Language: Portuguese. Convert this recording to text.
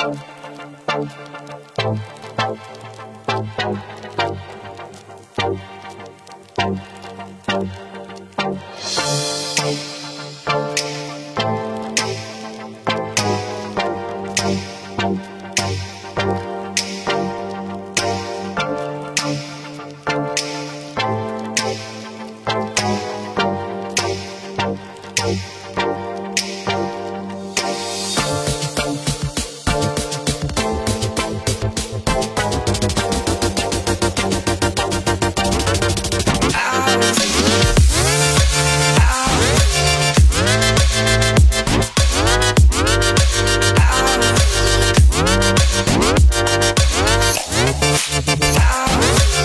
Thank Thank you.